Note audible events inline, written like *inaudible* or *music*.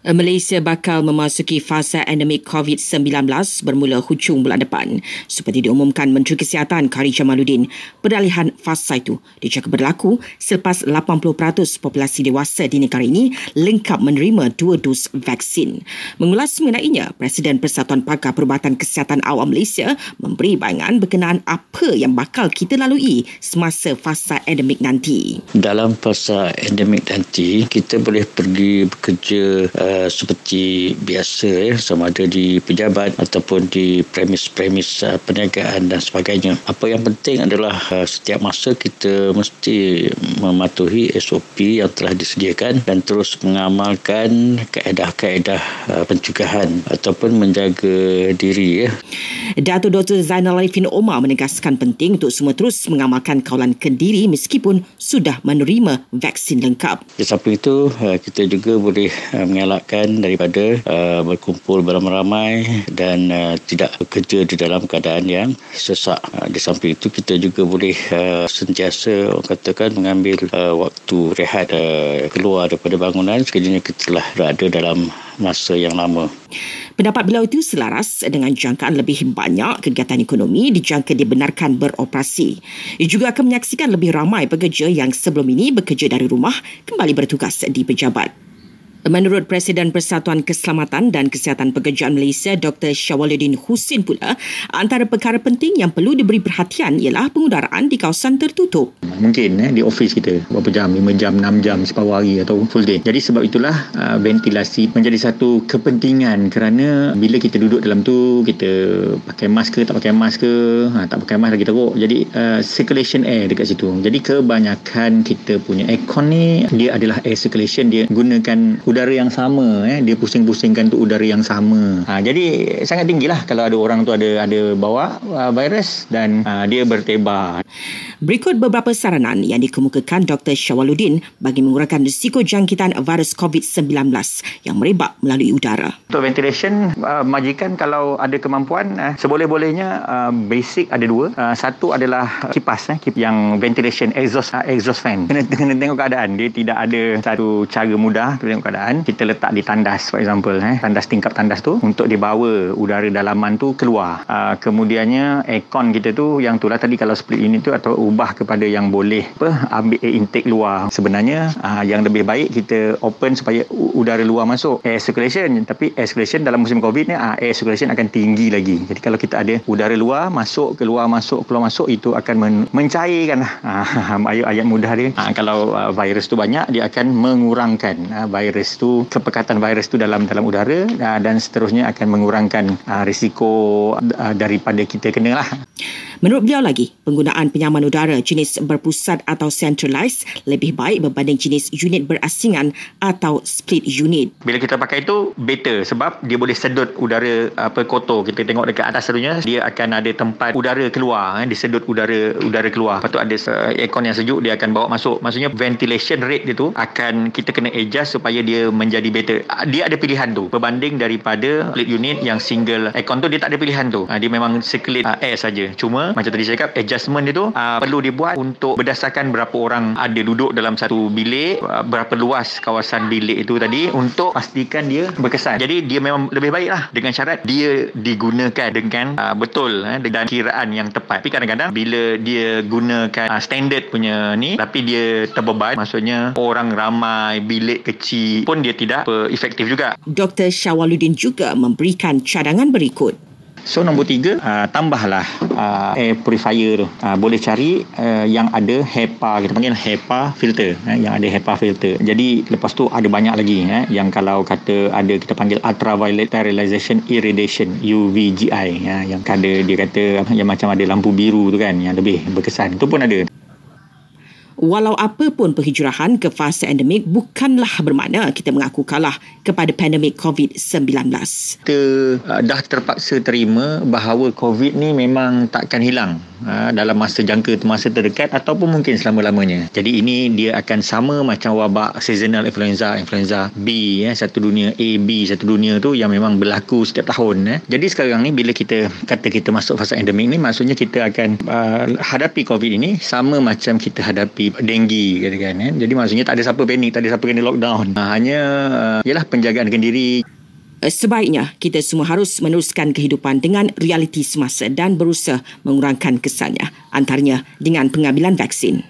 Malaysia bakal memasuki fasa endemik COVID-19 bermula hujung bulan depan. Seperti diumumkan Menteri Kesihatan Kari Jamaluddin, peralihan fasa itu dijangka berlaku selepas 80% populasi dewasa di negara ini lengkap menerima dua dos vaksin. Mengulas mengenainya, Presiden Persatuan Pakar Perubatan Kesihatan Awam Malaysia memberi bayangan berkenaan apa yang bakal kita lalui semasa fasa endemik nanti. Dalam fasa endemik nanti, kita boleh pergi bekerja uh, Uh, seperti biasa ya sama ada di pejabat ataupun di premis-premis uh, perniagaan dan sebagainya. Apa yang penting adalah uh, setiap masa kita mesti mematuhi SOP yang telah disediakan dan terus mengamalkan kaedah-kaedah uh, pencegahan ataupun menjaga diri ya. Datuk Dr. Zainal Arifin Omar menegaskan penting untuk semua terus mengamalkan kawalan kendiri meskipun sudah menerima vaksin lengkap. Di samping itu kita juga boleh mengelak elakkan daripada uh, berkumpul beramai-ramai dan uh, tidak bekerja di dalam keadaan yang sesak. Uh, di samping itu kita juga boleh uh, sentiasa orang katakan mengambil uh, waktu rehat uh, keluar daripada bangunan sekiranya kita telah berada dalam masa yang lama. Pendapat beliau itu selaras dengan jangkaan lebih banyak kegiatan ekonomi dijangka dibenarkan beroperasi. Ia juga akan menyaksikan lebih ramai pekerja yang sebelum ini bekerja dari rumah kembali bertugas di pejabat. Menurut Presiden Persatuan Keselamatan dan Kesihatan Pekerjaan Malaysia Dr. Syawaluddin Husin pula, antara perkara penting yang perlu diberi perhatian ialah pengudaraan di kawasan tertutup. Mungkin eh, di ofis kita berapa jam, 5 jam, 6 jam separuh hari atau full day. Jadi sebab itulah uh, ventilasi menjadi satu kepentingan kerana bila kita duduk dalam tu, kita pakai mask ke, tak pakai mask ke, ha, tak pakai mask lagi teruk. Jadi uh, circulation air dekat situ. Jadi kebanyakan kita punya aircon ni, dia adalah air circulation, dia gunakan udara yang sama eh dia pusing-pusingkan tu udara yang sama ha, jadi sangat tinggilah kalau ada orang tu ada ada bawa uh, virus dan uh, dia bertebar Berikut beberapa saranan yang dikemukakan Dr. Syawaluddin bagi mengurangkan risiko jangkitan virus COVID-19 yang merebak melalui udara. Untuk ventilation, uh, majikan kalau ada kemampuan, uh, seboleh-bolehnya uh, basic ada dua. Uh, satu adalah kipas, uh, yang ventilation, exhaust uh, exhaust fan. Kena, kena tengok keadaan. Dia tidak ada satu cara mudah untuk tengok keadaan. Kita letak di tandas, for example. Eh, tandas tingkap tandas tu untuk dibawa udara dalaman tu keluar. Uh, kemudiannya, aircon kita tu, yang tu lah tadi kalau split unit tu atau ubah kepada yang boleh apa ambil air intake luar sebenarnya ah, yang lebih baik kita open supaya udara luar masuk air circulation tapi air circulation dalam musim covid ni ah, air circulation akan tinggi lagi jadi kalau kita ada udara luar masuk keluar masuk keluar masuk itu akan men- mencairkan ah, *laughs* ayat-ayat mudah dia aa, kalau aa, virus tu banyak dia akan mengurangkan aa, virus tu kepekatan virus tu dalam dalam udara aa, dan seterusnya akan mengurangkan aa, risiko aa, daripada kita kena lah Menurut beliau lagi, penggunaan penyaman udara jenis berpusat atau centralized lebih baik berbanding jenis unit berasingan atau split unit. Bila kita pakai itu, better sebab dia boleh sedut udara apa kotor. Kita tengok dekat atas selalunya, dia akan ada tempat udara keluar, eh, disedut udara udara keluar. Lepas tu ada aircon yang sejuk, dia akan bawa masuk. Maksudnya ventilation rate dia tu akan kita kena adjust supaya dia menjadi better. Dia ada pilihan tu berbanding daripada split unit yang single aircon tu dia tak ada pilihan tu. Ah, dia memang circulate ah, air saja. Cuma macam tadi saya cakap adjustment dia tu uh, perlu dibuat untuk berdasarkan berapa orang ada duduk dalam satu bilik uh, berapa luas kawasan bilik itu tadi untuk pastikan dia berkesan. Jadi dia memang lebih baik lah dengan syarat dia digunakan dengan uh, betul eh, dan kiraan yang tepat. Tapi kadang-kadang bila dia gunakan uh, standard punya ni tapi dia terbeban maksudnya orang ramai bilik kecil pun dia tidak efektif juga. Dr. Syawaluddin juga memberikan cadangan berikut So nombor tiga uh, Tambahlah uh, Air purifier tu. Uh, Boleh cari uh, Yang ada HEPA Kita panggil HEPA filter uh, Yang ada HEPA filter. Jadi lepas tu Ada banyak lagi uh, Yang kalau kata Ada kita panggil Ultraviolet Sterilization Irradiation UVGI uh, Yang ada Dia kata Yang macam ada lampu biru tu kan Yang lebih berkesan. Itu pun ada Walau apa pun perhijrahan ke fasa endemik bukanlah bermakna kita mengaku kalah kepada pandemik COVID-19. Kita uh, dah terpaksa terima bahawa COVID ni memang takkan hilang uh, dalam masa jangka masa terdekat ataupun mungkin selama-lamanya. Jadi ini dia akan sama macam wabak seasonal influenza, influenza B ya, satu dunia A, B, satu dunia tu yang memang berlaku setiap tahun. Ya. Jadi sekarang ni bila kita kata kita masuk fasa endemik ni maksudnya kita akan uh, hadapi COVID ini sama macam kita hadapi denggi katakan kan. Jadi maksudnya tak ada siapa panik, tak ada siapa kena lockdown. Ha, hanya uh, ialah penjagaan diri. Sebaiknya kita semua harus meneruskan kehidupan dengan realiti semasa dan berusaha mengurangkan kesannya antaranya dengan pengambilan vaksin.